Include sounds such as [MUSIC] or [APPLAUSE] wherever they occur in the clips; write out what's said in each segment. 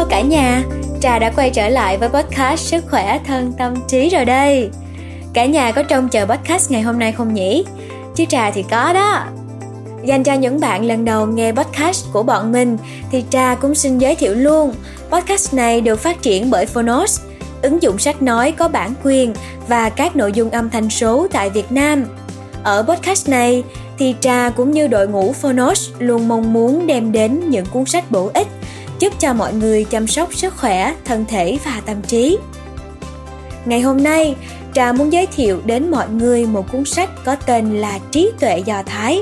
Hello cả nhà, Trà đã quay trở lại với podcast Sức khỏe thân tâm trí rồi đây. Cả nhà có trông chờ podcast ngày hôm nay không nhỉ? Chứ Trà thì có đó. Dành cho những bạn lần đầu nghe podcast của bọn mình thì Trà cũng xin giới thiệu luôn. Podcast này được phát triển bởi Phonos, ứng dụng sách nói có bản quyền và các nội dung âm thanh số tại Việt Nam. Ở podcast này thì Trà cũng như đội ngũ Phonos luôn mong muốn đem đến những cuốn sách bổ ích giúp cho mọi người chăm sóc sức khỏe, thân thể và tâm trí. Ngày hôm nay, Trà muốn giới thiệu đến mọi người một cuốn sách có tên là Trí tuệ Do Thái.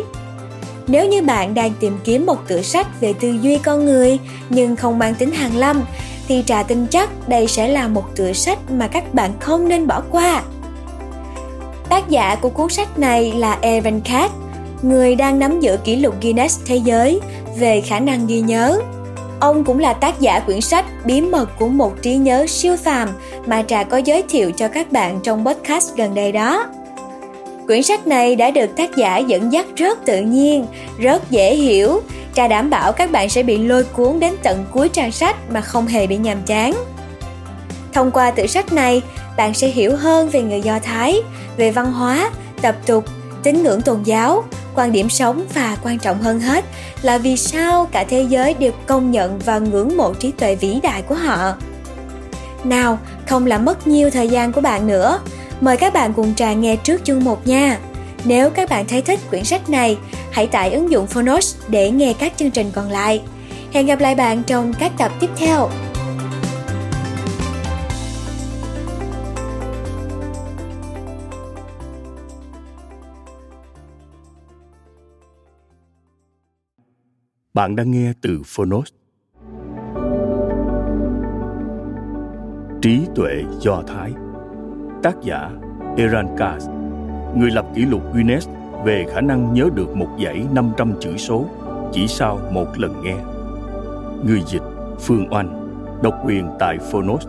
Nếu như bạn đang tìm kiếm một tựa sách về tư duy con người nhưng không mang tính hàng lâm, thì Trà tin chắc đây sẽ là một tựa sách mà các bạn không nên bỏ qua. Tác giả của cuốn sách này là Evan Katz, người đang nắm giữ kỷ lục Guinness thế giới về khả năng ghi nhớ Ông cũng là tác giả quyển sách Bí mật của một trí nhớ siêu phàm mà Trà có giới thiệu cho các bạn trong podcast gần đây đó. Quyển sách này đã được tác giả dẫn dắt rất tự nhiên, rất dễ hiểu. Trà đảm bảo các bạn sẽ bị lôi cuốn đến tận cuối trang sách mà không hề bị nhàm chán. Thông qua tự sách này, bạn sẽ hiểu hơn về người Do Thái, về văn hóa, tập tục, tín ngưỡng tôn giáo, quan điểm sống và quan trọng hơn hết là vì sao cả thế giới đều công nhận và ngưỡng mộ trí tuệ vĩ đại của họ. Nào, không làm mất nhiều thời gian của bạn nữa. Mời các bạn cùng trà nghe trước chương một nha. Nếu các bạn thấy thích quyển sách này, hãy tải ứng dụng phonos để nghe các chương trình còn lại. Hẹn gặp lại bạn trong các tập tiếp theo. Bạn đang nghe từ Phonos. Trí tuệ Do Thái Tác giả Eran Kass Người lập kỷ lục Guinness về khả năng nhớ được một dãy 500 chữ số chỉ sau một lần nghe. Người dịch Phương Oanh, Độc quyền tại Phonos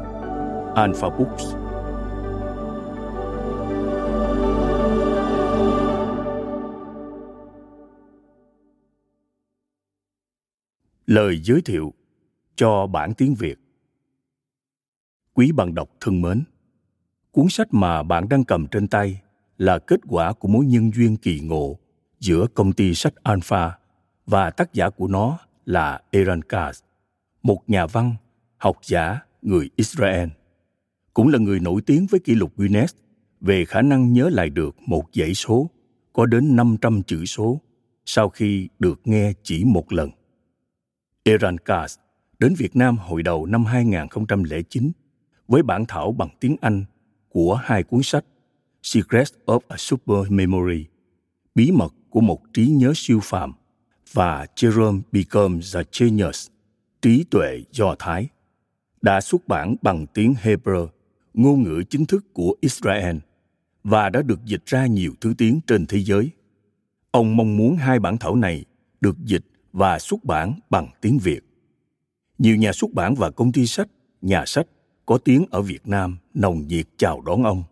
Alpha Books Lời giới thiệu cho bản tiếng Việt Quý bạn đọc thân mến, cuốn sách mà bạn đang cầm trên tay là kết quả của mối nhân duyên kỳ ngộ giữa công ty sách Alpha và tác giả của nó là Eran Katz, một nhà văn, học giả người Israel, cũng là người nổi tiếng với kỷ lục Guinness về khả năng nhớ lại được một dãy số có đến 500 chữ số sau khi được nghe chỉ một lần. Eran Kass đến Việt Nam hồi đầu năm 2009 với bản thảo bằng tiếng Anh của hai cuốn sách Secrets of a Super Memory, Bí mật của một trí nhớ siêu phàm và Jerome Becomes a Genius, Trí tuệ Do Thái, đã xuất bản bằng tiếng Hebrew, ngôn ngữ chính thức của Israel và đã được dịch ra nhiều thứ tiếng trên thế giới. Ông mong muốn hai bản thảo này được dịch và xuất bản bằng tiếng Việt. Nhiều nhà xuất bản và công ty sách, nhà sách có tiếng ở Việt Nam nồng nhiệt chào đón ông.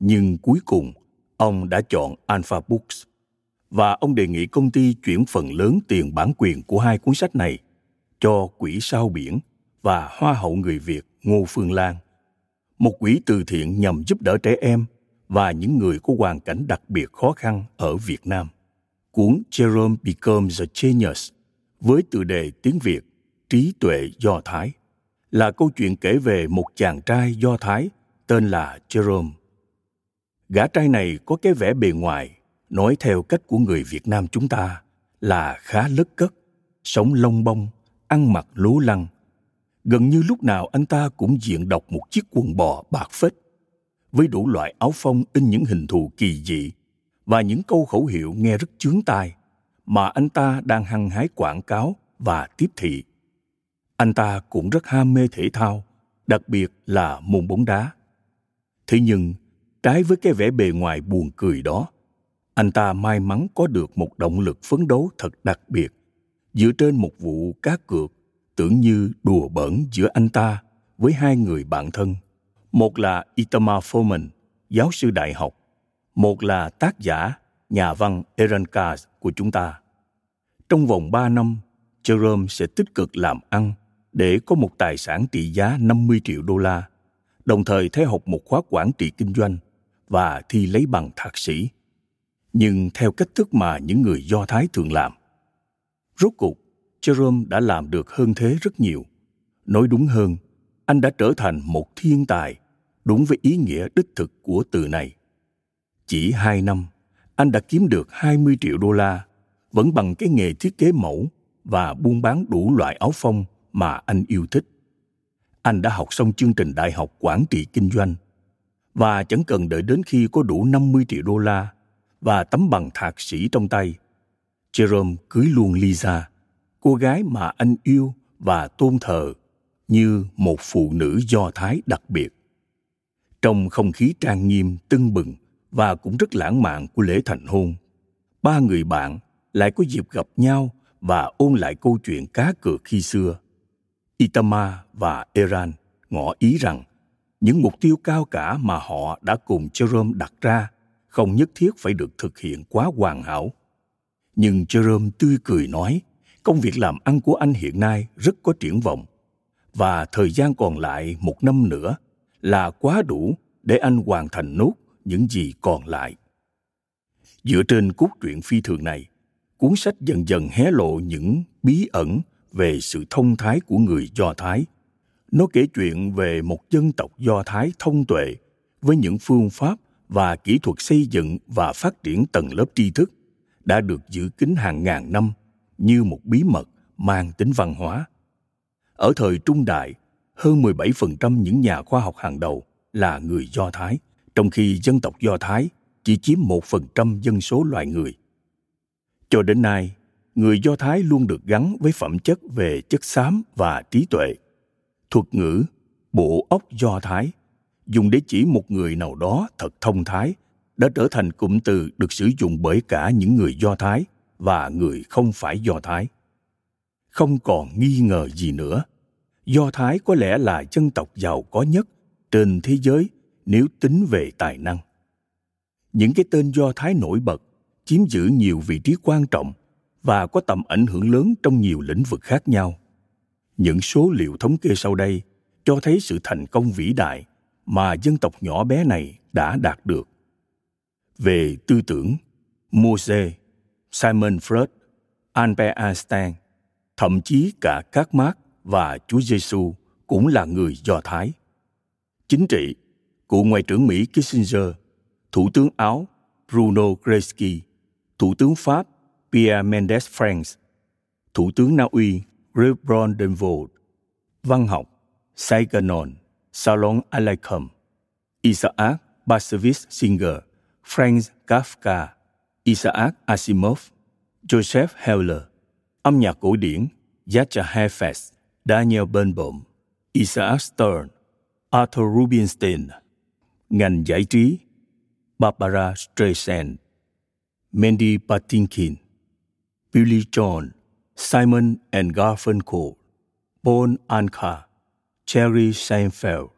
Nhưng cuối cùng, ông đã chọn Alpha Books và ông đề nghị công ty chuyển phần lớn tiền bản quyền của hai cuốn sách này cho Quỹ Sao Biển và Hoa hậu người Việt Ngô Phương Lan, một quỹ từ thiện nhằm giúp đỡ trẻ em và những người có hoàn cảnh đặc biệt khó khăn ở Việt Nam cuốn Jerome Becomes a Genius với tựa đề tiếng Việt Trí tuệ Do Thái là câu chuyện kể về một chàng trai Do Thái tên là Jerome. Gã trai này có cái vẻ bề ngoài, nói theo cách của người Việt Nam chúng ta là khá lất cất, sống lông bông, ăn mặc lố lăng. Gần như lúc nào anh ta cũng diện đọc một chiếc quần bò bạc phết, với đủ loại áo phông in những hình thù kỳ dị và những câu khẩu hiệu nghe rất chướng tai mà anh ta đang hăng hái quảng cáo và tiếp thị. Anh ta cũng rất ham mê thể thao, đặc biệt là môn bóng đá. Thế nhưng, trái với cái vẻ bề ngoài buồn cười đó, anh ta may mắn có được một động lực phấn đấu thật đặc biệt dựa trên một vụ cá cược tưởng như đùa bỡn giữa anh ta với hai người bạn thân. Một là Itamar Foreman, giáo sư đại học, một là tác giả, nhà văn Aaron Katz của chúng ta. Trong vòng ba năm, Jerome sẽ tích cực làm ăn để có một tài sản trị giá 50 triệu đô la, đồng thời theo học một khóa quản trị kinh doanh và thi lấy bằng thạc sĩ. Nhưng theo cách thức mà những người Do Thái thường làm. Rốt cuộc, Jerome đã làm được hơn thế rất nhiều. Nói đúng hơn, anh đã trở thành một thiên tài, đúng với ý nghĩa đích thực của từ này. Chỉ hai năm, anh đã kiếm được 20 triệu đô la, vẫn bằng cái nghề thiết kế mẫu và buôn bán đủ loại áo phông mà anh yêu thích. Anh đã học xong chương trình đại học quản trị kinh doanh và chẳng cần đợi đến khi có đủ 50 triệu đô la và tấm bằng thạc sĩ trong tay. Jerome cưới luôn Lisa, cô gái mà anh yêu và tôn thờ như một phụ nữ do thái đặc biệt trong không khí trang nghiêm tưng bừng và cũng rất lãng mạn của lễ thành hôn. Ba người bạn lại có dịp gặp nhau và ôn lại câu chuyện cá cược khi xưa. Itama và eran ngỏ ý rằng những mục tiêu cao cả mà họ đã cùng jerome đặt ra không nhất thiết phải được thực hiện quá hoàn hảo. Nhưng jerome tươi cười nói, công việc làm ăn của anh hiện nay rất có triển vọng và thời gian còn lại một năm nữa là quá đủ để anh hoàn thành nốt những gì còn lại. Dựa trên cốt truyện phi thường này cuốn sách dần dần hé lộ những bí ẩn về sự thông thái của người do thái. Nó kể chuyện về một dân tộc do thái thông tuệ với những phương pháp và kỹ thuật xây dựng và phát triển tầng lớp tri thức đã được giữ kín hàng ngàn năm như một bí mật mang tính văn hóa. Ở thời Trung Đại, hơn 17% những nhà khoa học hàng đầu là người Do Thái, trong khi dân tộc Do Thái chỉ chiếm một phần trăm dân số loài người. Cho đến nay, người Do Thái luôn được gắn với phẩm chất về chất xám và trí tuệ. Thuật ngữ bộ óc Do Thái dùng để chỉ một người nào đó thật thông thái đã trở thành cụm từ được sử dụng bởi cả những người Do Thái và người không phải Do Thái không còn nghi ngờ gì nữa do thái có lẽ là dân tộc giàu có nhất trên thế giới nếu tính về tài năng. Những cái tên do thái nổi bật chiếm giữ nhiều vị trí quan trọng và có tầm ảnh hưởng lớn trong nhiều lĩnh vực khác nhau. Những số liệu thống kê sau đây cho thấy sự thành công vĩ đại mà dân tộc nhỏ bé này đã đạt được. Về tư tưởng Mose, Simon Freud, Albert Einstein thậm chí cả các Mark và Chúa Giêsu cũng là người Do Thái. Chính trị, cựu ngoại trưởng Mỹ Kissinger, Thủ tướng Áo Bruno Kreisky, Thủ tướng Pháp Pierre Mendes France, Thủ tướng Na Uy Rebron Denvold, văn học Saigonon, Salon Alaikum, Isaac Bashevis Singer, Franz Kafka, Isaac Asimov, Joseph Heller, âm nhạc cổ điển Jascha Heffes, Daniel Barenboim, Isaac Stern, Arthur Rubinstein, ngành giải trí Barbara Streisand, Mandy Patinkin, Billy John, Simon and Garfunkel, Paul Anka, Jerry Seinfeld,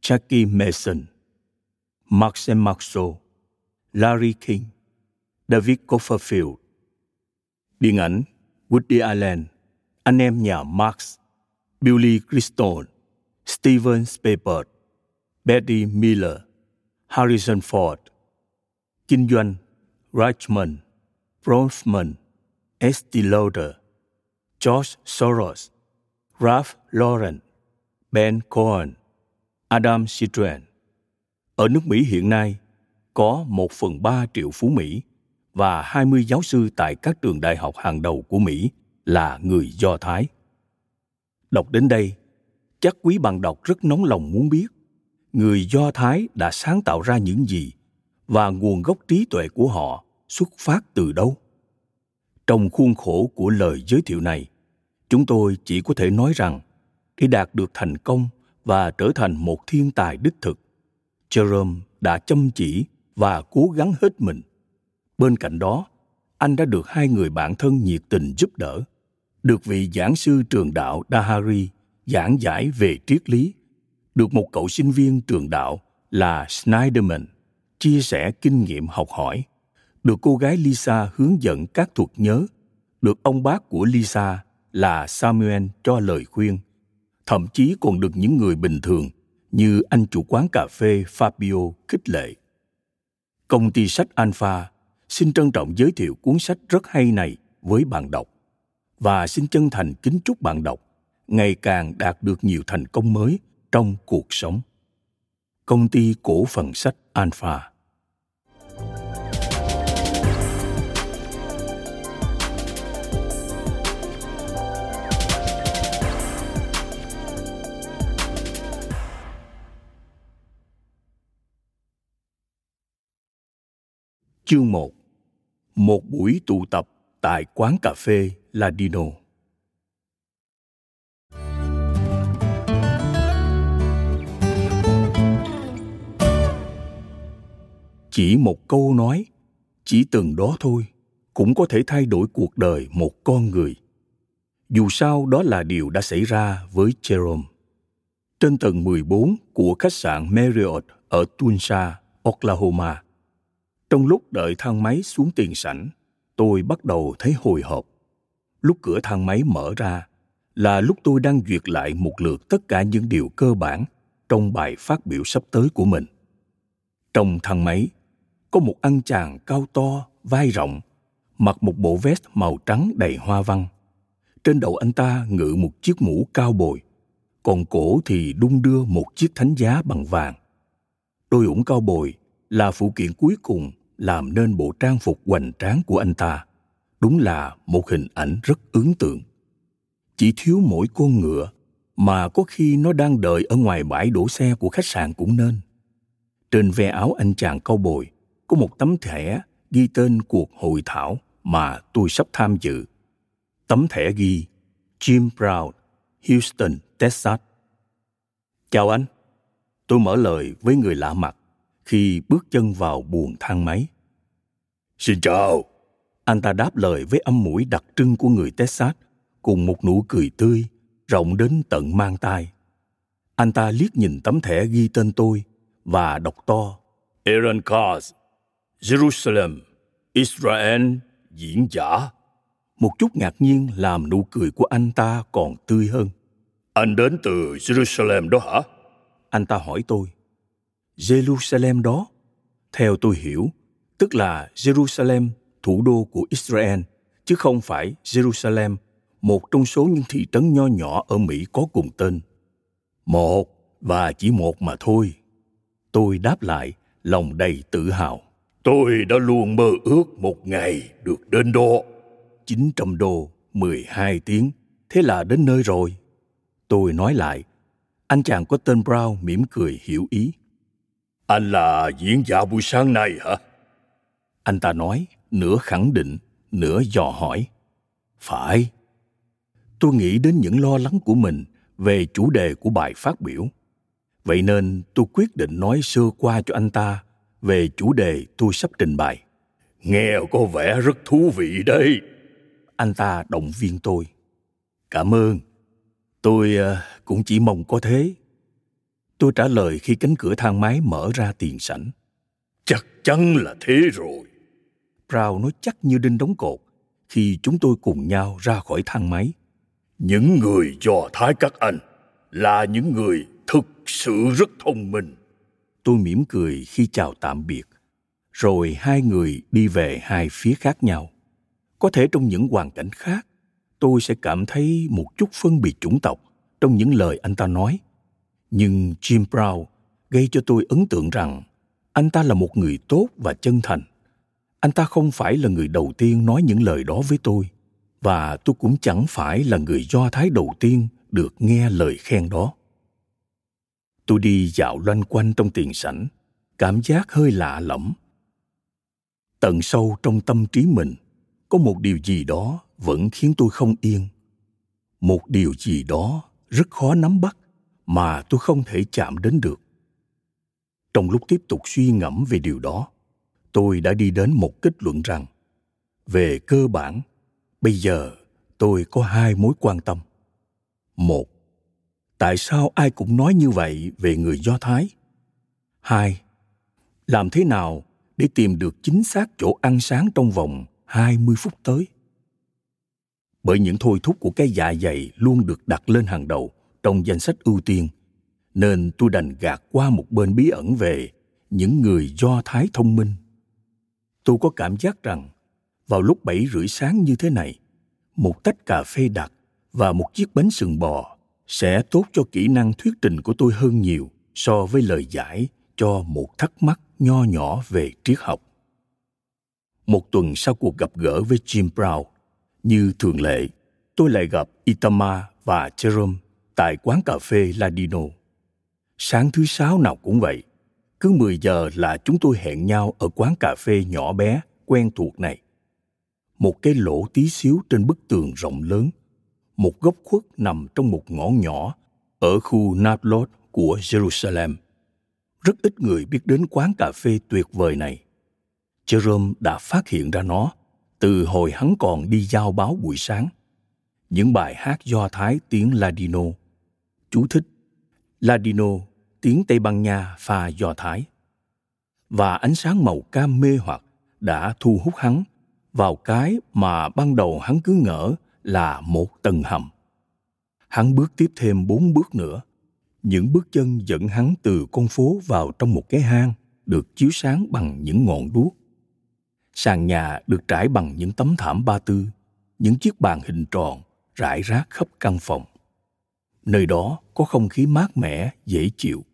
Jackie Mason, Max and Maxwell, Larry King, David Copperfield. Điện ảnh Woody Allen, anh em nhà Marx, Billy Crystal, Steven Spielberg, Betty Miller, Harrison Ford, Kinh doanh Reichman, Bronfman, Estee Lauder, George Soros, Ralph Lauren, Ben Cohen, Adam Citroen. Ở nước Mỹ hiện nay, có 1 phần 3 triệu phú Mỹ và 20 giáo sư tại các trường đại học hàng đầu của Mỹ là người Do Thái. Đọc đến đây, chắc quý bạn đọc rất nóng lòng muốn biết người Do Thái đã sáng tạo ra những gì và nguồn gốc trí tuệ của họ xuất phát từ đâu. Trong khuôn khổ của lời giới thiệu này, chúng tôi chỉ có thể nói rằng để đạt được thành công và trở thành một thiên tài đích thực, Jerome đã chăm chỉ và cố gắng hết mình Bên cạnh đó, anh đã được hai người bạn thân nhiệt tình giúp đỡ. Được vị giảng sư trường đạo Dahari giảng giải về triết lý. Được một cậu sinh viên trường đạo là Schneiderman chia sẻ kinh nghiệm học hỏi. Được cô gái Lisa hướng dẫn các thuật nhớ. Được ông bác của Lisa là Samuel cho lời khuyên thậm chí còn được những người bình thường như anh chủ quán cà phê Fabio khích lệ. Công ty sách Alpha xin trân trọng giới thiệu cuốn sách rất hay này với bạn đọc và xin chân thành kính chúc bạn đọc, ngày càng đạt được nhiều thành công mới trong cuộc sống. Công ty cổ phần sách Alpha Chương 1 Một buổi tụ tập tại quán cà phê Ladino. Chỉ một câu nói, chỉ từng đó thôi, cũng có thể thay đổi cuộc đời một con người. Dù sao đó là điều đã xảy ra với Jerome. Trên tầng 14 của khách sạn Marriott ở Tulsa, Oklahoma, trong lúc đợi thang máy xuống tiền sảnh, tôi bắt đầu thấy hồi hộp. Lúc cửa thang máy mở ra là lúc tôi đang duyệt lại một lượt tất cả những điều cơ bản trong bài phát biểu sắp tới của mình. Trong thang máy, có một anh chàng cao to, vai rộng, mặc một bộ vest màu trắng đầy hoa văn. Trên đầu anh ta ngự một chiếc mũ cao bồi, còn cổ thì đung đưa một chiếc thánh giá bằng vàng. Đôi ủng cao bồi là phụ kiện cuối cùng làm nên bộ trang phục hoành tráng của anh ta đúng là một hình ảnh rất ấn tượng chỉ thiếu mỗi con ngựa mà có khi nó đang đợi ở ngoài bãi đổ xe của khách sạn cũng nên trên ve áo anh chàng cao bồi có một tấm thẻ ghi tên cuộc hội thảo mà tôi sắp tham dự tấm thẻ ghi Jim Brown, Houston, Texas. Chào anh. Tôi mở lời với người lạ mặt khi bước chân vào buồng thang máy. Xin chào. Anh ta đáp lời với âm mũi đặc trưng của người Texas cùng một nụ cười tươi, rộng đến tận mang tai. Anh ta liếc nhìn tấm thẻ ghi tên tôi và đọc to. Aaron Cars, Jerusalem, Israel, diễn giả. Một chút ngạc nhiên làm nụ cười của anh ta còn tươi hơn. Anh đến từ Jerusalem đó hả? Anh ta hỏi tôi. Jerusalem đó, theo tôi hiểu, tức là Jerusalem, thủ đô của Israel, chứ không phải Jerusalem, một trong số những thị trấn nho nhỏ ở Mỹ có cùng tên. Một và chỉ một mà thôi. Tôi đáp lại, lòng đầy tự hào. Tôi đã luôn mơ ước một ngày được đến đó. 900 đô, 12 tiếng, thế là đến nơi rồi. Tôi nói lại, anh chàng có tên Brown mỉm cười hiểu ý. Anh là diễn giả buổi sáng nay hả? Anh ta nói, nửa khẳng định, nửa dò hỏi. Phải. Tôi nghĩ đến những lo lắng của mình về chủ đề của bài phát biểu. Vậy nên tôi quyết định nói sơ qua cho anh ta về chủ đề tôi sắp trình bày. Nghe có vẻ rất thú vị đấy. Anh ta động viên tôi. Cảm ơn. Tôi ờ, cũng chỉ mong có thế. Tôi trả lời khi cánh cửa thang máy mở ra tiền sảnh. Chắc chắn là thế rồi. Brown nói chắc như đinh đóng cột khi chúng tôi cùng nhau ra khỏi thang máy. Những người do thái các anh là những người thực sự rất thông minh. Tôi mỉm cười khi chào tạm biệt. Rồi hai người đi về hai phía khác nhau. Có thể trong những hoàn cảnh khác, tôi sẽ cảm thấy một chút phân biệt chủng tộc trong những lời anh ta nói nhưng Jim Brown gây cho tôi ấn tượng rằng anh ta là một người tốt và chân thành. Anh ta không phải là người đầu tiên nói những lời đó với tôi và tôi cũng chẳng phải là người do thái đầu tiên được nghe lời khen đó. Tôi đi dạo loanh quanh trong tiền sảnh, cảm giác hơi lạ lẫm. Tận sâu trong tâm trí mình, có một điều gì đó vẫn khiến tôi không yên. Một điều gì đó rất khó nắm bắt mà tôi không thể chạm đến được trong lúc tiếp tục suy ngẫm về điều đó tôi đã đi đến một kết luận rằng về cơ bản bây giờ tôi có hai mối quan tâm một tại sao ai cũng nói như vậy về người do thái hai làm thế nào để tìm được chính xác chỗ ăn sáng trong vòng 20 phút tới. Bởi những thôi thúc của cái dạ dày luôn được đặt lên hàng đầu trong danh sách ưu tiên, nên tôi đành gạt qua một bên bí ẩn về những người Do Thái thông minh. Tôi có cảm giác rằng vào lúc bảy rưỡi sáng như thế này, một tách cà phê đặc và một chiếc bánh sừng bò sẽ tốt cho kỹ năng thuyết trình của tôi hơn nhiều so với lời giải cho một thắc mắc nho nhỏ về triết học. Một tuần sau cuộc gặp gỡ với Jim Brown, như thường lệ, tôi lại gặp Itamar và Jerome tại quán cà phê Ladino. Sáng thứ sáu nào cũng vậy, cứ 10 giờ là chúng tôi hẹn nhau ở quán cà phê nhỏ bé quen thuộc này. Một cái lỗ tí xíu trên bức tường rộng lớn, một góc khuất nằm trong một ngõ nhỏ ở khu Nablot của Jerusalem. Rất ít người biết đến quán cà phê tuyệt vời này. Jerome đã phát hiện ra nó từ hồi hắn còn đi giao báo buổi sáng. Những bài hát do Thái tiếng Ladino. Chú thích Ladino, tiếng Tây Ban Nha pha do Thái. Và ánh sáng màu cam mê hoặc đã thu hút hắn vào cái mà ban đầu hắn cứ ngỡ là một tầng hầm. Hắn bước tiếp thêm bốn bước nữa. Những bước chân dẫn hắn từ con phố vào trong một cái hang được chiếu sáng bằng những ngọn đuốc. Sàn nhà được trải bằng những tấm thảm ba tư, những chiếc bàn hình tròn rải rác khắp căn phòng. Nơi đó có không khí mát mẻ, dễ chịu.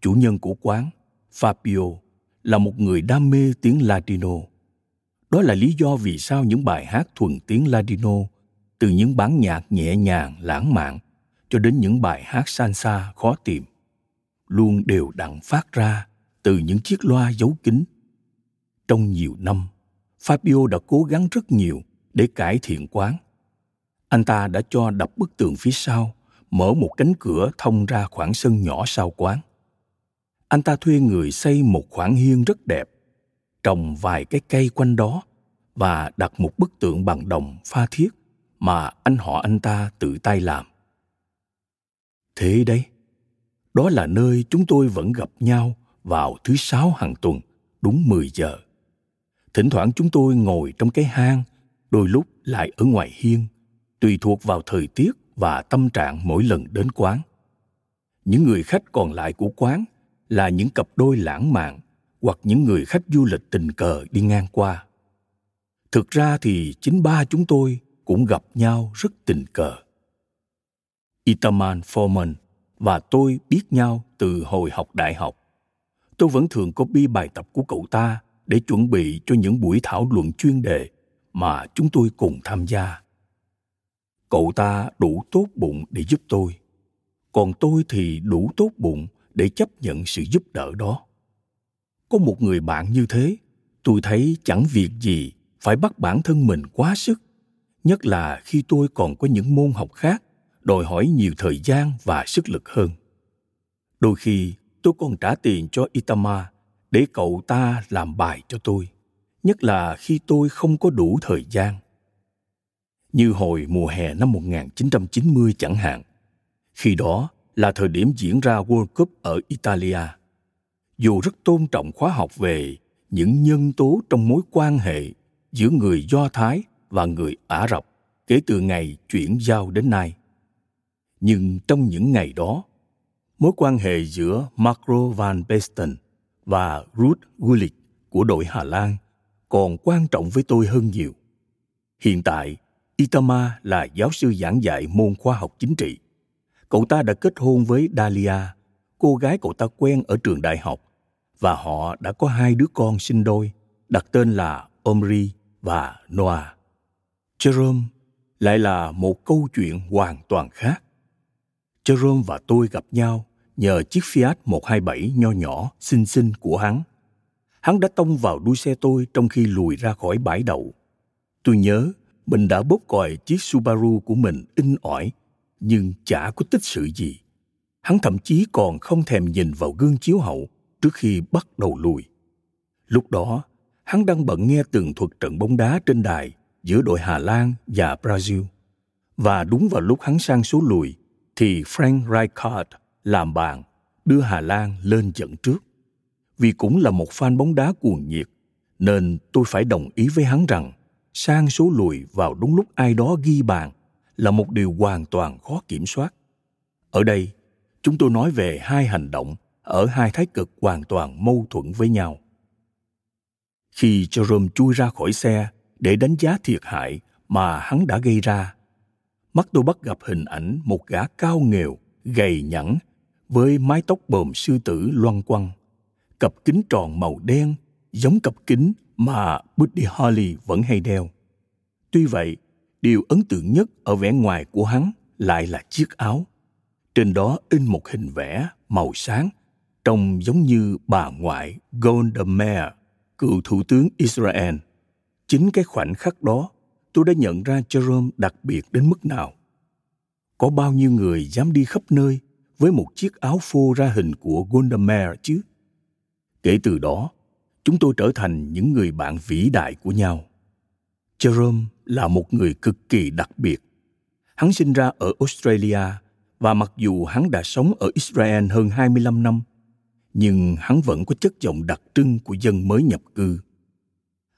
Chủ nhân của quán, Fabio, là một người đam mê tiếng Latino. Đó là lý do vì sao những bài hát thuần tiếng Latino từ những bản nhạc nhẹ nhàng, lãng mạn, cho đến những bài hát salsa khó tìm, luôn đều đặn phát ra từ những chiếc loa giấu kín. Trong nhiều năm, Fabio đã cố gắng rất nhiều để cải thiện quán. Anh ta đã cho đập bức tường phía sau, mở một cánh cửa thông ra khoảng sân nhỏ sau quán. Anh ta thuê người xây một khoảng hiên rất đẹp trồng vài cái cây quanh đó và đặt một bức tượng bằng đồng pha thiết mà anh họ anh ta tự tay làm. Thế đấy, đó là nơi chúng tôi vẫn gặp nhau vào thứ sáu hàng tuần, đúng 10 giờ. Thỉnh thoảng chúng tôi ngồi trong cái hang, đôi lúc lại ở ngoài hiên, tùy thuộc vào thời tiết và tâm trạng mỗi lần đến quán. Những người khách còn lại của quán là những cặp đôi lãng mạn hoặc những người khách du lịch tình cờ đi ngang qua thực ra thì chính ba chúng tôi cũng gặp nhau rất tình cờ. Itaman, foreman và tôi biết nhau từ hồi học đại học. Tôi vẫn thường copy bài tập của cậu ta để chuẩn bị cho những buổi thảo luận chuyên đề mà chúng tôi cùng tham gia. Cậu ta đủ tốt bụng để giúp tôi. Còn tôi thì đủ tốt bụng để chấp nhận sự giúp đỡ đó. Có một người bạn như thế, tôi thấy chẳng việc gì phải bắt bản thân mình quá sức nhất là khi tôi còn có những môn học khác đòi hỏi nhiều thời gian và sức lực hơn đôi khi tôi còn trả tiền cho Itama để cậu ta làm bài cho tôi, nhất là khi tôi không có đủ thời gian. Như hồi mùa hè năm 1990 chẳng hạn. Khi đó là thời điểm diễn ra World Cup ở Italia dù rất tôn trọng khóa học về những nhân tố trong mối quan hệ giữa người Do Thái và người Ả Rập kể từ ngày chuyển giao đến nay. Nhưng trong những ngày đó, mối quan hệ giữa Marco van Basten và Ruth Gullit của đội Hà Lan còn quan trọng với tôi hơn nhiều. Hiện tại, Itama là giáo sư giảng dạy môn khoa học chính trị. Cậu ta đã kết hôn với Dalia, cô gái cậu ta quen ở trường đại học và họ đã có hai đứa con sinh đôi đặt tên là Omri và Noah. Jerome lại là một câu chuyện hoàn toàn khác. Jerome và tôi gặp nhau nhờ chiếc Fiat 127 nho nhỏ xinh xinh của hắn. Hắn đã tông vào đuôi xe tôi trong khi lùi ra khỏi bãi đậu. Tôi nhớ mình đã bóp còi chiếc Subaru của mình in ỏi, nhưng chả có tích sự gì. Hắn thậm chí còn không thèm nhìn vào gương chiếu hậu trước khi bắt đầu lùi. Lúc đó, hắn đang bận nghe tường thuật trận bóng đá trên đài giữa đội Hà Lan và Brazil. Và đúng vào lúc hắn sang số lùi, thì Frank Rijkaard làm bàn, đưa Hà Lan lên dẫn trước. Vì cũng là một fan bóng đá cuồng nhiệt, nên tôi phải đồng ý với hắn rằng sang số lùi vào đúng lúc ai đó ghi bàn là một điều hoàn toàn khó kiểm soát. ở đây chúng tôi nói về hai hành động ở hai thái cực hoàn toàn mâu thuẫn với nhau khi jerome chui ra khỏi xe để đánh giá thiệt hại mà hắn đã gây ra mắt tôi bắt gặp hình ảnh một gã cao nghèo gầy nhẵn với mái tóc bồm sư tử loăn quăng cặp kính tròn màu đen giống cặp kính mà Buddy Holly vẫn hay đeo. Tuy vậy, điều ấn tượng nhất ở vẻ ngoài của hắn lại là chiếc áo. Trên đó in một hình vẽ màu sáng, trông giống như bà ngoại Golda Meir, cựu thủ tướng Israel. Chính cái khoảnh khắc đó, tôi đã nhận ra Jerome đặc biệt đến mức nào. Có bao nhiêu người dám đi khắp nơi với một chiếc áo phô ra hình của Golda Meir chứ? Kể từ đó, chúng tôi trở thành những người bạn vĩ đại của nhau. Jerome là một người cực kỳ đặc biệt. Hắn sinh ra ở Australia và mặc dù hắn đã sống ở Israel hơn 25 năm, nhưng hắn vẫn có chất giọng đặc trưng của dân mới nhập cư.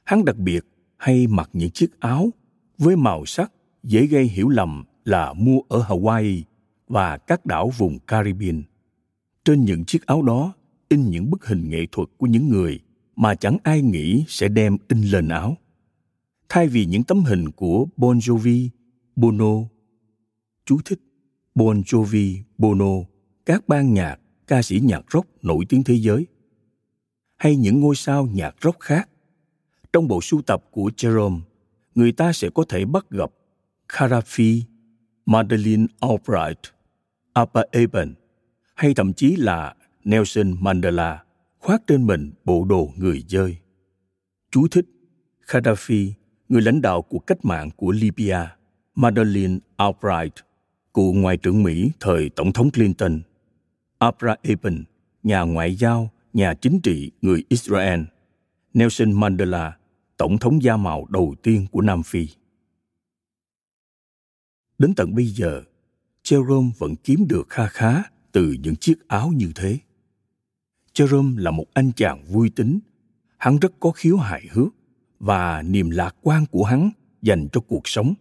Hắn đặc biệt hay mặc những chiếc áo với màu sắc dễ gây hiểu lầm là mua ở Hawaii và các đảo vùng Caribbean. Trên những chiếc áo đó in những bức hình nghệ thuật của những người mà chẳng ai nghĩ sẽ đem in lên áo. Thay vì những tấm hình của Bon Jovi, Bono, chú thích Bon Jovi, Bono, các ban nhạc, ca sĩ nhạc rock nổi tiếng thế giới, hay những ngôi sao nhạc rock khác. Trong bộ sưu tập của Jerome, người ta sẽ có thể bắt gặp Carafi, Madeleine Albright, Abba Eban, hay thậm chí là Nelson Mandela khoác trên mình bộ đồ người dơi. Chú thích Gaddafi, người lãnh đạo của cách mạng của Libya, Madeleine Albright, cựu ngoại trưởng Mỹ thời Tổng thống Clinton, Abra Eban, nhà ngoại giao, nhà chính trị người Israel, Nelson Mandela, tổng thống da màu đầu tiên của Nam Phi. Đến tận bây giờ, Jerome vẫn kiếm được kha khá từ những chiếc áo như thế. Jerome là một anh chàng vui tính. Hắn rất có khiếu hài hước và niềm lạc quan của hắn dành cho cuộc sống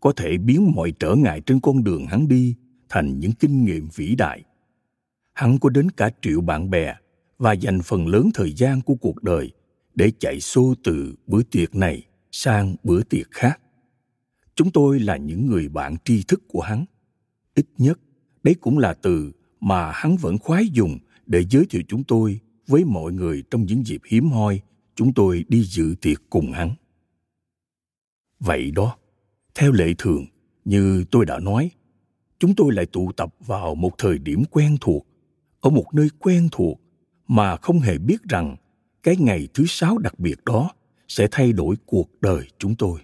có thể biến mọi trở ngại trên con đường hắn đi thành những kinh nghiệm vĩ đại. Hắn có đến cả triệu bạn bè và dành phần lớn thời gian của cuộc đời để chạy xô từ bữa tiệc này sang bữa tiệc khác. Chúng tôi là những người bạn tri thức của hắn. Ít nhất, đấy cũng là từ mà hắn vẫn khoái dùng để giới thiệu chúng tôi với mọi người trong những dịp hiếm hoi chúng tôi đi dự tiệc cùng hắn. Vậy đó, theo lệ thường, như tôi đã nói, chúng tôi lại tụ tập vào một thời điểm quen thuộc, ở một nơi quen thuộc mà không hề biết rằng cái ngày thứ sáu đặc biệt đó sẽ thay đổi cuộc đời chúng tôi.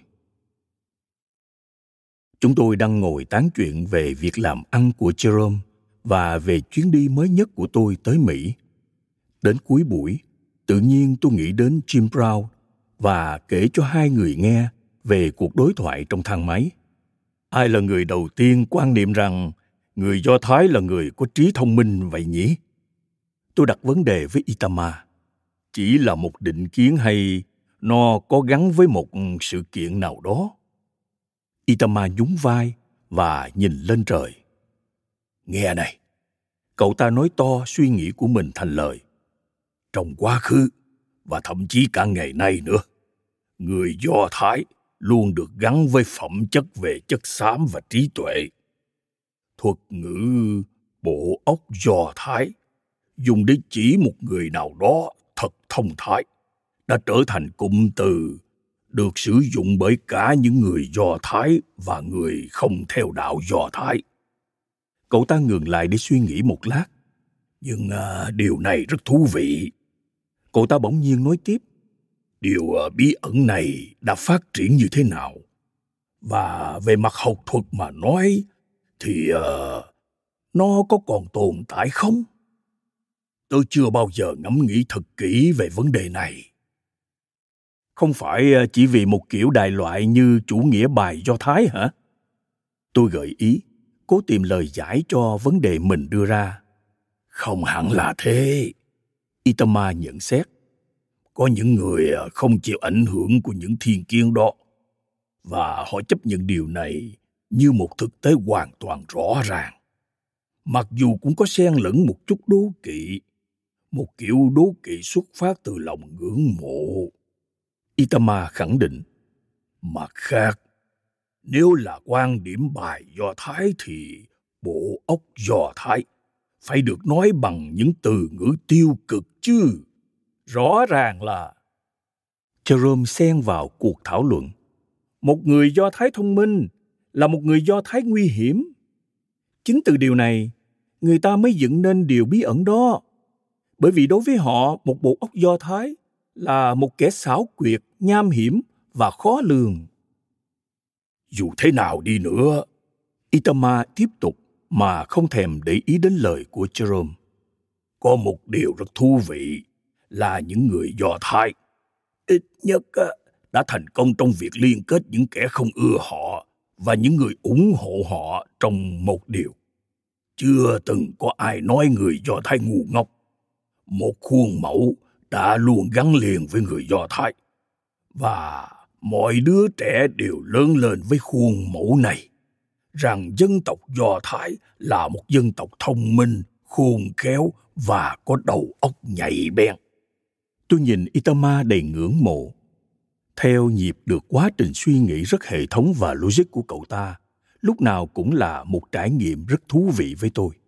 Chúng tôi đang ngồi tán chuyện về việc làm ăn của Jerome và về chuyến đi mới nhất của tôi tới Mỹ. Đến cuối buổi, tự nhiên tôi nghĩ đến Jim Brown và kể cho hai người nghe về cuộc đối thoại trong thang máy. Ai là người đầu tiên quan niệm rằng người Do Thái là người có trí thông minh vậy nhỉ? Tôi đặt vấn đề với Itama. Chỉ là một định kiến hay nó có gắn với một sự kiện nào đó? Itama nhún vai và nhìn lên trời. Nghe này, cậu ta nói to suy nghĩ của mình thành lời. Trong quá khứ, và thậm chí cả ngày nay nữa, người Do Thái luôn được gắn với phẩm chất về chất xám và trí tuệ. Thuật ngữ bộ óc Do Thái dùng để chỉ một người nào đó thật thông thái đã trở thành cụm từ được sử dụng bởi cả những người Do Thái và người không theo đạo Do Thái. Cậu ta ngừng lại để suy nghĩ một lát. Nhưng à, điều này rất thú vị. Cậu ta bỗng nhiên nói tiếp. Điều à, bí ẩn này đã phát triển như thế nào? Và về mặt học thuật mà nói thì à, nó có còn tồn tại không? Tôi chưa bao giờ ngẫm nghĩ thật kỹ về vấn đề này. Không phải à, chỉ vì một kiểu đại loại như chủ nghĩa bài Do Thái hả? Tôi gợi ý, cố tìm lời giải cho vấn đề mình đưa ra không hẳn là thế itama nhận xét, có những người à, không chịu ảnh hưởng của những thiên kiến đó, và họ chấp nhận điều này như một thực tế hoàn toàn rõ ràng mặc dù cũng có xen lẫn một chút đố kỵ một kiểu đố kỵ xuất phát từ lòng ngưỡng mộ. Itama khẳng định, mặt khác, nếu là quan điểm bài do thái thì bộ óc do thái phải được nói bằng những từ ngữ tiêu cực chứ. Rõ ràng là jerome xen vào cuộc thảo luận. Một người do thái thông minh là một người do thái nguy hiểm. Chính từ điều này, người ta mới dựng nên điều bí ẩn đó bởi vì đối với họ, một bộ óc do thái là một kẻ xảo quyệt, nham hiểm và khó lường. Dù thế nào đi nữa, itama tiếp tục mà không thèm để ý đến lời của jerome. Có một điều rất thú vị là những người do thái ít nhất à, đã thành công trong việc liên kết những kẻ không ưa họ và những người ủng hộ họ trong một điều. Chưa từng có ai nói người do thái ngu ngốc một khuôn mẫu đã luôn gắn liền với người do thái. Và mọi đứa trẻ đều lớn lên với khuôn mẫu này, rằng dân tộc do thái là một dân tộc thông minh, khôn khéo và có đầu óc nhạy bén. Tôi nhìn itama đầy ngưỡng mộ. Theo nhịp được quá trình suy nghĩ rất hệ thống và logic của cậu ta, lúc nào cũng là một trải nghiệm rất thú vị với tôi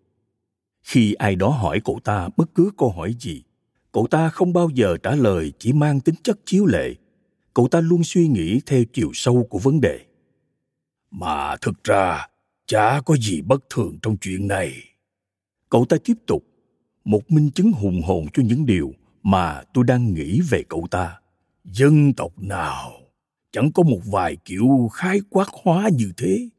khi ai đó hỏi cậu ta bất cứ câu hỏi gì, cậu ta không bao giờ trả lời, chỉ mang tính chất chiếu lệ. Cậu ta luôn suy nghĩ theo chiều sâu của vấn đề. Mà thực ra, chả có gì bất thường trong chuyện này. Cậu ta tiếp tục, một minh chứng hùng hồn cho những điều mà tôi đang nghĩ về cậu ta. Dân tộc nào chẳng có một vài kiểu khái quát hóa như thế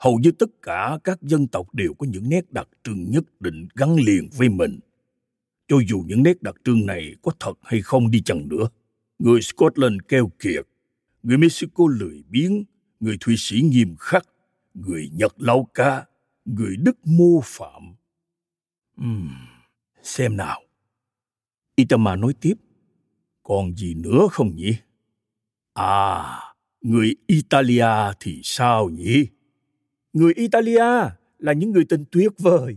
hầu như tất cả các dân tộc đều có những nét đặc trưng nhất định gắn liền với mình. Cho dù những nét đặc trưng này có thật hay không đi chăng nữa người scotland keo kiệt người mexico lười biếng người thụy sĩ nghiêm khắc người nhật lau ca người đức mô phạm. Uhm, xem nào. Itama nói tiếp. Còn gì nữa không nhỉ? À người italia thì sao nhỉ? Người italia là những người tình tuyệt vời.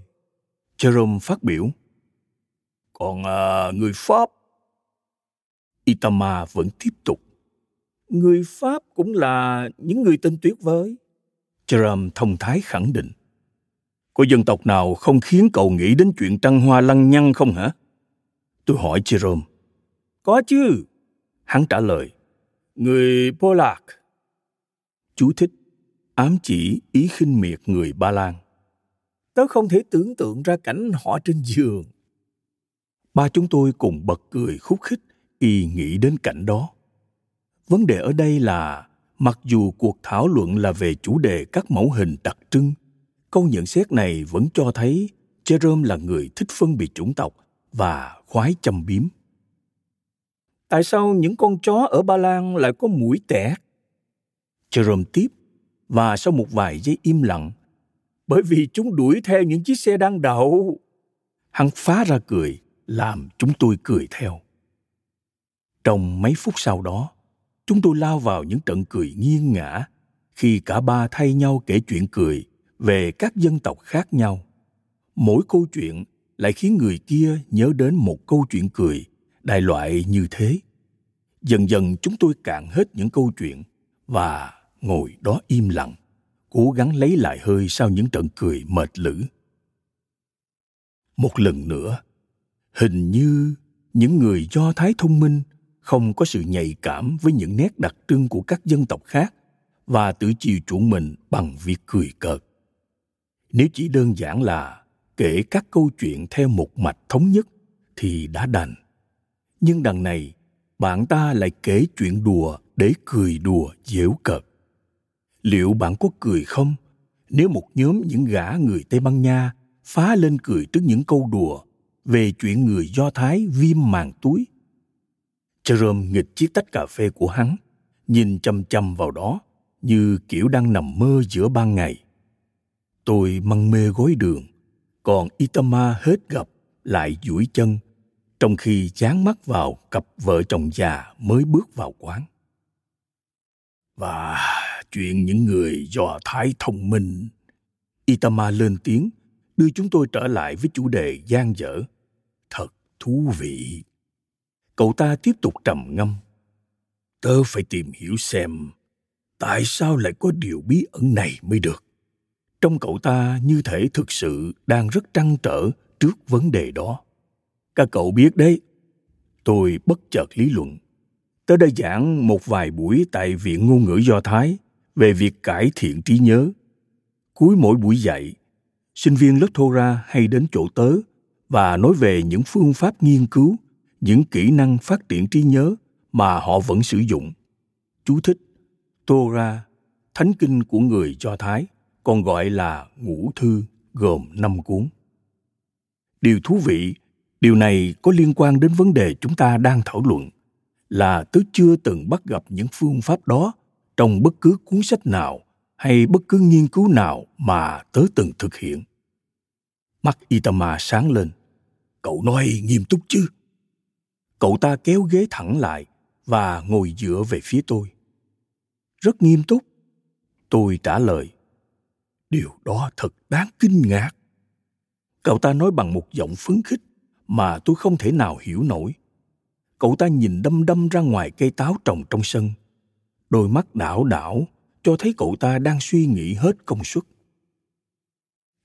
Jerome phát biểu. Còn à, người pháp? Itama vẫn tiếp tục. Người pháp cũng là những người tình tuyệt vời. Jerome thông thái khẳng định. Có dân tộc nào không khiến cậu nghĩ đến chuyện trăng hoa lăng nhăng không hả? Tôi hỏi jerome. Có chứ. Hắn trả lời. Người Polak. Chú thích ám chỉ ý khinh miệt người Ba Lan. Tớ không thể tưởng tượng ra cảnh họ trên giường. Ba chúng tôi cùng bật cười khúc khích khi nghĩ đến cảnh đó. Vấn đề ở đây là mặc dù cuộc thảo luận là về chủ đề các mẫu hình đặc trưng, câu nhận xét này vẫn cho thấy Jerome là người thích phân biệt chủng tộc và khoái châm biếm. Tại sao những con chó ở Ba Lan lại có mũi tẻ? Jerome tiếp, và sau một vài giây im lặng, bởi vì chúng đuổi theo những chiếc xe đang đậu. Hắn phá ra cười, làm chúng tôi cười theo. Trong mấy phút sau đó, chúng tôi lao vào những trận cười nghiêng ngã khi cả ba thay nhau kể chuyện cười về các dân tộc khác nhau. Mỗi câu chuyện lại khiến người kia nhớ đến một câu chuyện cười đại loại như thế dần dần chúng tôi cạn hết những câu chuyện và ngồi đó im lặng, cố gắng lấy lại hơi sau những trận cười mệt lử. Một lần nữa, hình như những người do thái thông minh không có sự nhạy cảm với những nét đặc trưng của các dân tộc khác và tự chiều chuộng mình bằng việc cười cợt. Nếu chỉ đơn giản là kể các câu chuyện theo một mạch thống nhất thì đã đành. Nhưng đằng này, bạn ta lại kể chuyện đùa để cười đùa dễu cợt liệu bạn có cười không? Nếu một nhóm những gã người tây ban nha phá lên cười trước những câu đùa về chuyện người do thái viêm màng túi. Jerome nghịch chiếc tách cà phê của hắn, nhìn chăm chăm vào đó như kiểu đang nằm mơ giữa ban ngày. Tôi măng mê gối đường, còn itama hết gặp lại duỗi chân, trong khi chán mắt vào cặp vợ chồng già mới bước vào quán. Và chuyện những người do thái thông minh itama lên tiếng đưa chúng tôi trở lại với chủ đề gian dở. Thật thú vị. Cậu ta tiếp tục trầm ngâm. Tớ phải tìm hiểu xem tại sao lại có điều bí ẩn này mới được. Trong cậu ta như thể thực sự đang rất trăn trở trước vấn đề đó. Các cậu biết đấy, tôi bất chợt lý luận. Tớ đã giảng một vài buổi tại Viện Ngôn ngữ Do Thái về việc cải thiện trí nhớ. Cuối mỗi buổi dạy, sinh viên lớp Thora hay đến chỗ tớ và nói về những phương pháp nghiên cứu, những kỹ năng phát triển trí nhớ mà họ vẫn sử dụng. Chú thích Torah, thánh kinh của người Do Thái, còn gọi là ngũ thư gồm năm cuốn. Điều thú vị, điều này có liên quan đến vấn đề chúng ta đang thảo luận là tớ chưa từng bắt gặp những phương pháp đó trong bất cứ cuốn sách nào hay bất cứ nghiên cứu nào mà tớ từng thực hiện. Mắt Itama sáng lên. Cậu nói nghiêm túc chứ? Cậu ta kéo ghế thẳng lại và ngồi dựa về phía tôi. Rất nghiêm túc. Tôi trả lời. Điều đó thật đáng kinh ngạc. Cậu ta nói bằng một giọng phấn khích mà tôi không thể nào hiểu nổi. Cậu ta nhìn đâm đâm ra ngoài cây táo trồng trong sân. Đôi mắt đảo đảo cho thấy cậu ta đang suy nghĩ hết công suất.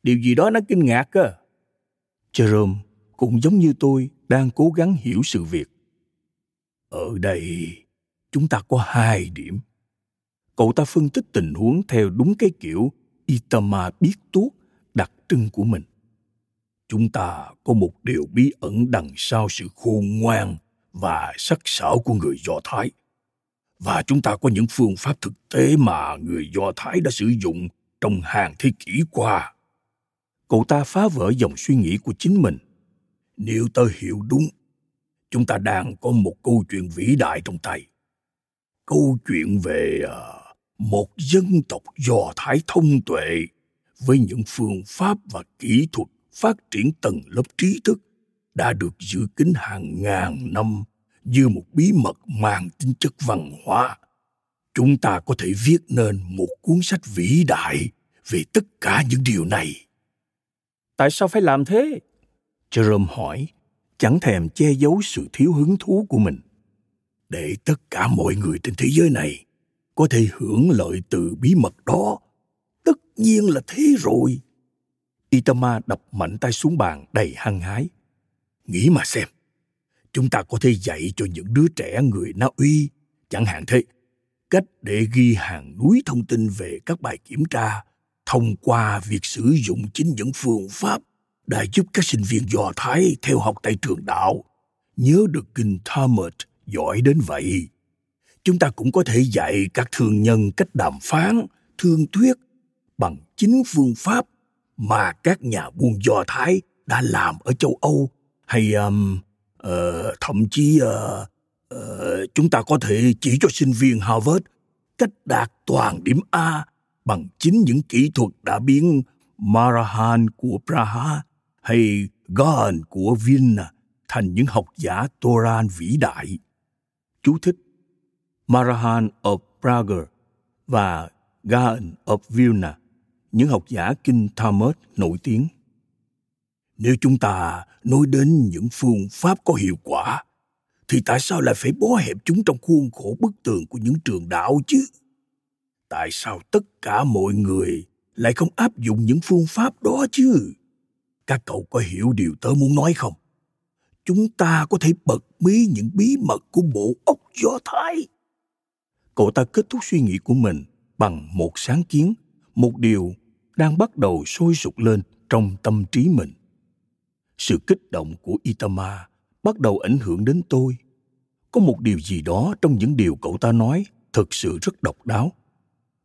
Điều gì đó nó kinh ngạc cơ. Jerome cũng giống như tôi đang cố gắng hiểu sự việc. Ở đây, chúng ta có hai điểm. Cậu ta phân tích tình huống theo đúng cái kiểu Itama biết tuốt đặc trưng của mình. Chúng ta có một điều bí ẩn đằng sau sự khôn ngoan và sắc sảo của người Do Thái. Và chúng ta có những phương pháp thực tế mà người Do Thái đã sử dụng trong hàng thế kỷ qua. Cậu ta phá vỡ dòng suy nghĩ của chính mình. Nếu tớ hiểu đúng, chúng ta đang có một câu chuyện vĩ đại trong tay. Câu chuyện về ờ, một dân tộc Do Thái thông tuệ với những phương pháp và kỹ thuật phát triển tầng lớp trí thức đã được giữ kín hàng ngàn năm như một bí mật mang tính chất văn hóa. Chúng ta có thể viết nên một cuốn sách vĩ đại về tất cả những điều này. Tại sao phải làm thế? Jerome hỏi, chẳng thèm che giấu sự thiếu hứng thú của mình. Để tất cả mọi người trên thế giới này có thể hưởng lợi từ bí mật đó. Tất nhiên là thế rồi. Itama đập mạnh tay xuống bàn đầy hăng hái. Nghĩ mà xem, chúng ta có thể dạy cho những đứa trẻ người Na Uy, chẳng hạn thế, cách để ghi hàng núi thông tin về các bài kiểm tra thông qua việc sử dụng chính những phương pháp đã giúp các sinh viên Do Thái theo học tại trường đạo nhớ được kinh Talmud giỏi đến vậy. Chúng ta cũng có thể dạy các thương nhân cách đàm phán, thương thuyết bằng chính phương pháp mà các nhà buôn Do Thái đã làm ở châu Âu hay um, Ờ, thậm chí ờ, ờ, chúng ta có thể chỉ cho sinh viên Harvard cách đạt toàn điểm A bằng chính những kỹ thuật đã biến Marahan của Praha hay Gaon của Vienna thành những học giả Toran vĩ đại. Chú thích Marahan of Prague và Gaon of Vilna những học giả kinh Talmud nổi tiếng. Nếu chúng ta nói đến những phương pháp có hiệu quả, thì tại sao lại phải bó hẹp chúng trong khuôn khổ bức tường của những trường đạo chứ? Tại sao tất cả mọi người lại không áp dụng những phương pháp đó chứ? Các cậu có hiểu điều tớ muốn nói không? Chúng ta có thể bật mí những bí mật của bộ óc Do Thái. Cậu ta kết thúc suy nghĩ của mình bằng một sáng kiến một điều đang bắt đầu sôi sục lên trong tâm trí mình sự kích động của itama bắt đầu ảnh hưởng đến tôi. Có một điều gì đó trong những điều cậu ta nói thực sự rất độc đáo.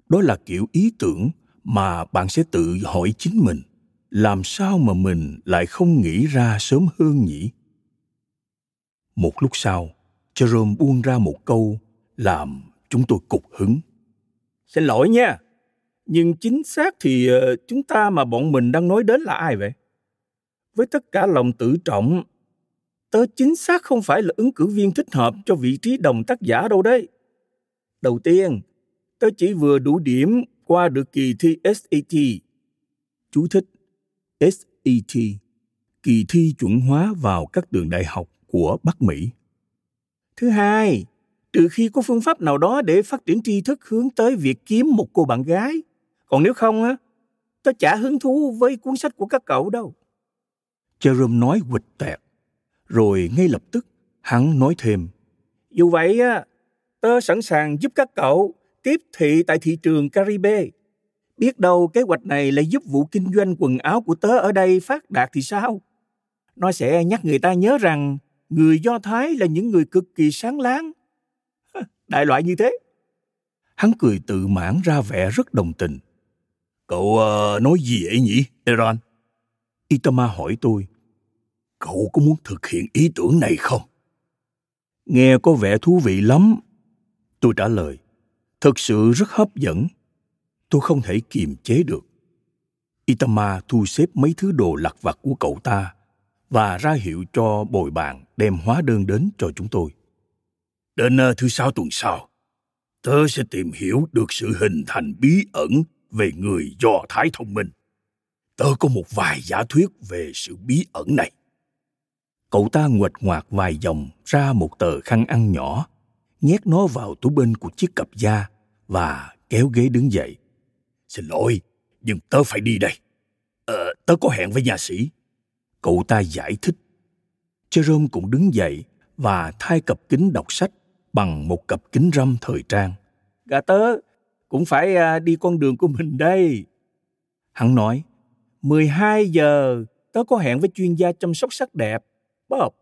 Đó là kiểu ý tưởng mà bạn sẽ tự hỏi chính mình, làm sao mà mình lại không nghĩ ra sớm hơn nhỉ? Một lúc sau, jerome buông ra một câu làm chúng tôi cục hứng. Xin lỗi nha, nhưng chính xác thì ờ, chúng ta mà bọn mình đang nói đến là ai vậy? Với tất cả lòng tự trọng tớ chính xác không phải là ứng cử viên thích hợp cho vị trí đồng tác giả đâu đấy đầu tiên tớ chỉ vừa đủ điểm qua được kỳ thi SAT. Chú thích SAT, kỳ thi chuẩn hóa vào các trường đại học của Bắc Mỹ. Thứ hai, trừ khi có phương pháp nào đó để phát triển tri thức hướng tới việc kiếm một cô bạn gái. Còn nếu không á, tớ chả hứng thú với cuốn sách của các cậu đâu. Jerome nói quịch tẹt. Rồi ngay lập tức, hắn nói thêm. Dù vậy á, tớ sẵn sàng giúp các cậu tiếp thị tại thị trường Caribe. Biết đâu kế hoạch này lại giúp vụ kinh doanh quần áo của tớ ở đây phát đạt thì sao? Nó sẽ nhắc người ta nhớ rằng người Do Thái là những người cực kỳ sáng láng. [LAUGHS] Đại loại như thế. Hắn cười tự mãn ra vẻ rất đồng tình. Cậu uh, nói gì vậy nhỉ, Eran? Itama hỏi tôi. Cậu có muốn thực hiện ý tưởng này không? Nghe có vẻ thú vị lắm. Tôi trả lời. Thực sự rất hấp dẫn. Tôi không thể kiềm chế được. Itama thu xếp mấy thứ đồ lặt vặt của cậu ta và ra hiệu cho bồi bàn đem hóa đơn đến cho chúng tôi. Đến ờ, thứ sáu tuần sau, tớ sẽ tìm hiểu được sự hình thành bí ẩn về người Do Thái thông minh. Tớ có một vài giả thuyết về sự bí ẩn này. Cậu ta nguệch ngoạc vài dòng ra một tờ khăn ăn nhỏ, nhét nó vào túi bên của chiếc cặp da và kéo ghế đứng dậy. Xin lỗi, nhưng tớ phải đi đây. Ờ, tớ có hẹn với nhà sĩ. Cậu ta giải thích. Jerome cũng đứng dậy và thay cặp kính đọc sách bằng một cặp kính râm thời trang. Gà tớ cũng phải à, đi con đường của mình đây. Hắn nói, 12 giờ tớ có hẹn với chuyên gia chăm sóc sắc đẹp, Bob.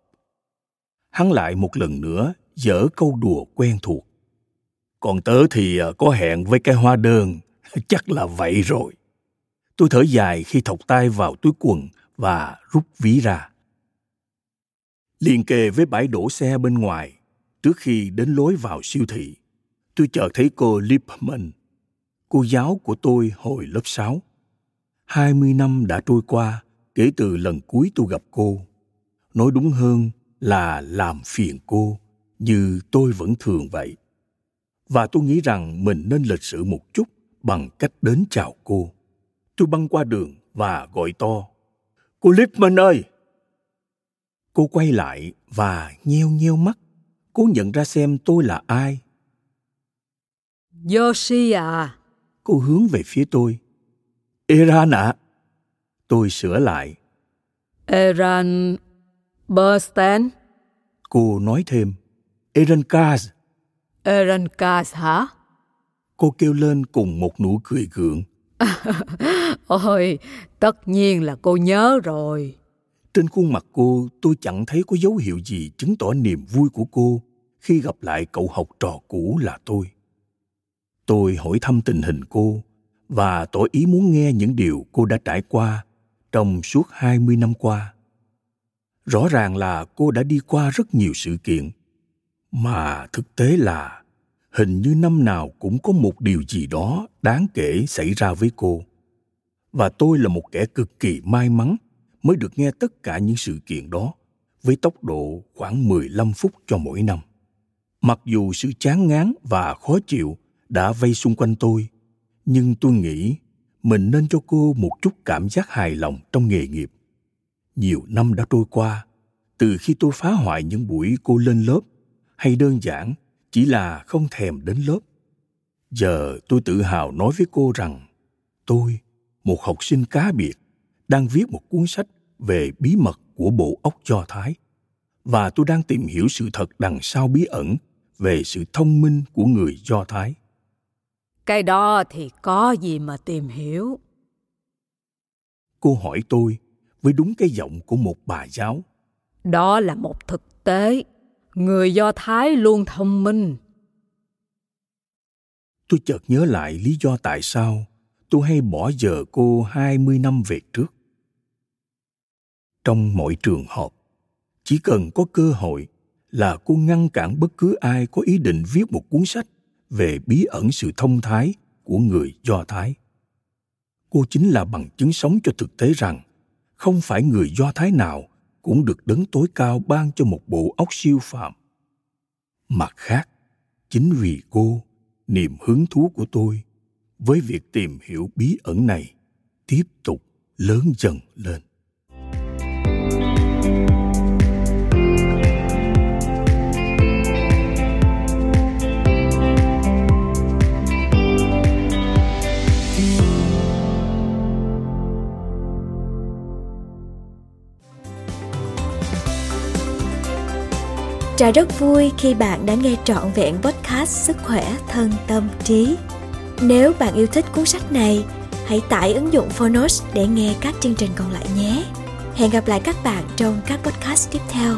Hắn lại một lần nữa dở câu đùa quen thuộc. Còn tớ thì ờ, có hẹn với cái hoa đơn, [LAUGHS] chắc là vậy rồi. Tôi thở dài khi thọc tay vào túi quần và rút ví ra. Liên kề với bãi đổ xe bên ngoài, trước khi đến lối vào siêu thị, tôi chợt thấy cô Lipman, cô giáo của tôi hồi lớp 6. 20 năm đã trôi qua kể từ lần cuối tôi gặp cô. Nói đúng hơn là làm phiền cô như tôi vẫn thường vậy. Và tôi nghĩ rằng mình nên lịch sự một chút bằng cách đến chào cô. Tôi băng qua đường và gọi to. Cô Lipman ơi! Cô quay lại và nheo nheo mắt. Cô nhận ra xem tôi là ai. Yoshi à! Cô hướng về phía tôi. Eran ạ. À. Tôi sửa lại. Eran Bursten. Cô nói thêm. Eran Kaz. Eran Kaz hả? Cô kêu lên cùng một nụ cười gượng. [LAUGHS] Ôi, tất nhiên là cô nhớ rồi. Trên khuôn mặt cô, tôi chẳng thấy có dấu hiệu gì chứng tỏ niềm vui của cô khi gặp lại cậu học trò cũ là tôi. Tôi hỏi thăm tình hình cô và tỏ ý muốn nghe những điều cô đã trải qua trong suốt 20 năm qua. Rõ ràng là cô đã đi qua rất nhiều sự kiện, mà thực tế là hình như năm nào cũng có một điều gì đó đáng kể xảy ra với cô. Và tôi là một kẻ cực kỳ may mắn mới được nghe tất cả những sự kiện đó với tốc độ khoảng 15 phút cho mỗi năm. Mặc dù sự chán ngán và khó chịu đã vây xung quanh tôi, nhưng tôi nghĩ mình nên cho cô một chút cảm giác hài lòng trong nghề nghiệp. Nhiều năm đã trôi qua, từ khi tôi phá hoại những buổi cô lên lớp, hay đơn giản chỉ là không thèm đến lớp. Giờ tôi tự hào nói với cô rằng tôi, một học sinh cá biệt, đang viết một cuốn sách về bí mật của bộ óc Do Thái và tôi đang tìm hiểu sự thật đằng sau bí ẩn về sự thông minh của người Do Thái. Cái đó thì có gì mà tìm hiểu. Cô hỏi tôi với đúng cái giọng của một bà giáo. Đó là một thực tế. Người Do Thái luôn thông minh. Tôi chợt nhớ lại lý do tại sao tôi hay bỏ giờ cô 20 năm về trước. Trong mọi trường họp, chỉ cần có cơ hội là cô ngăn cản bất cứ ai có ý định viết một cuốn sách về bí ẩn sự thông thái của người Do Thái. Cô chính là bằng chứng sống cho thực tế rằng không phải người Do Thái nào cũng được đấng tối cao ban cho một bộ óc siêu phàm. Mặt khác, chính vì cô, niềm hứng thú của tôi với việc tìm hiểu bí ẩn này tiếp tục lớn dần lên Trà rất vui khi bạn đã nghe trọn vẹn podcast Sức khỏe thân tâm trí. Nếu bạn yêu thích cuốn sách này, hãy tải ứng dụng Phonos để nghe các chương trình còn lại nhé. Hẹn gặp lại các bạn trong các podcast tiếp theo.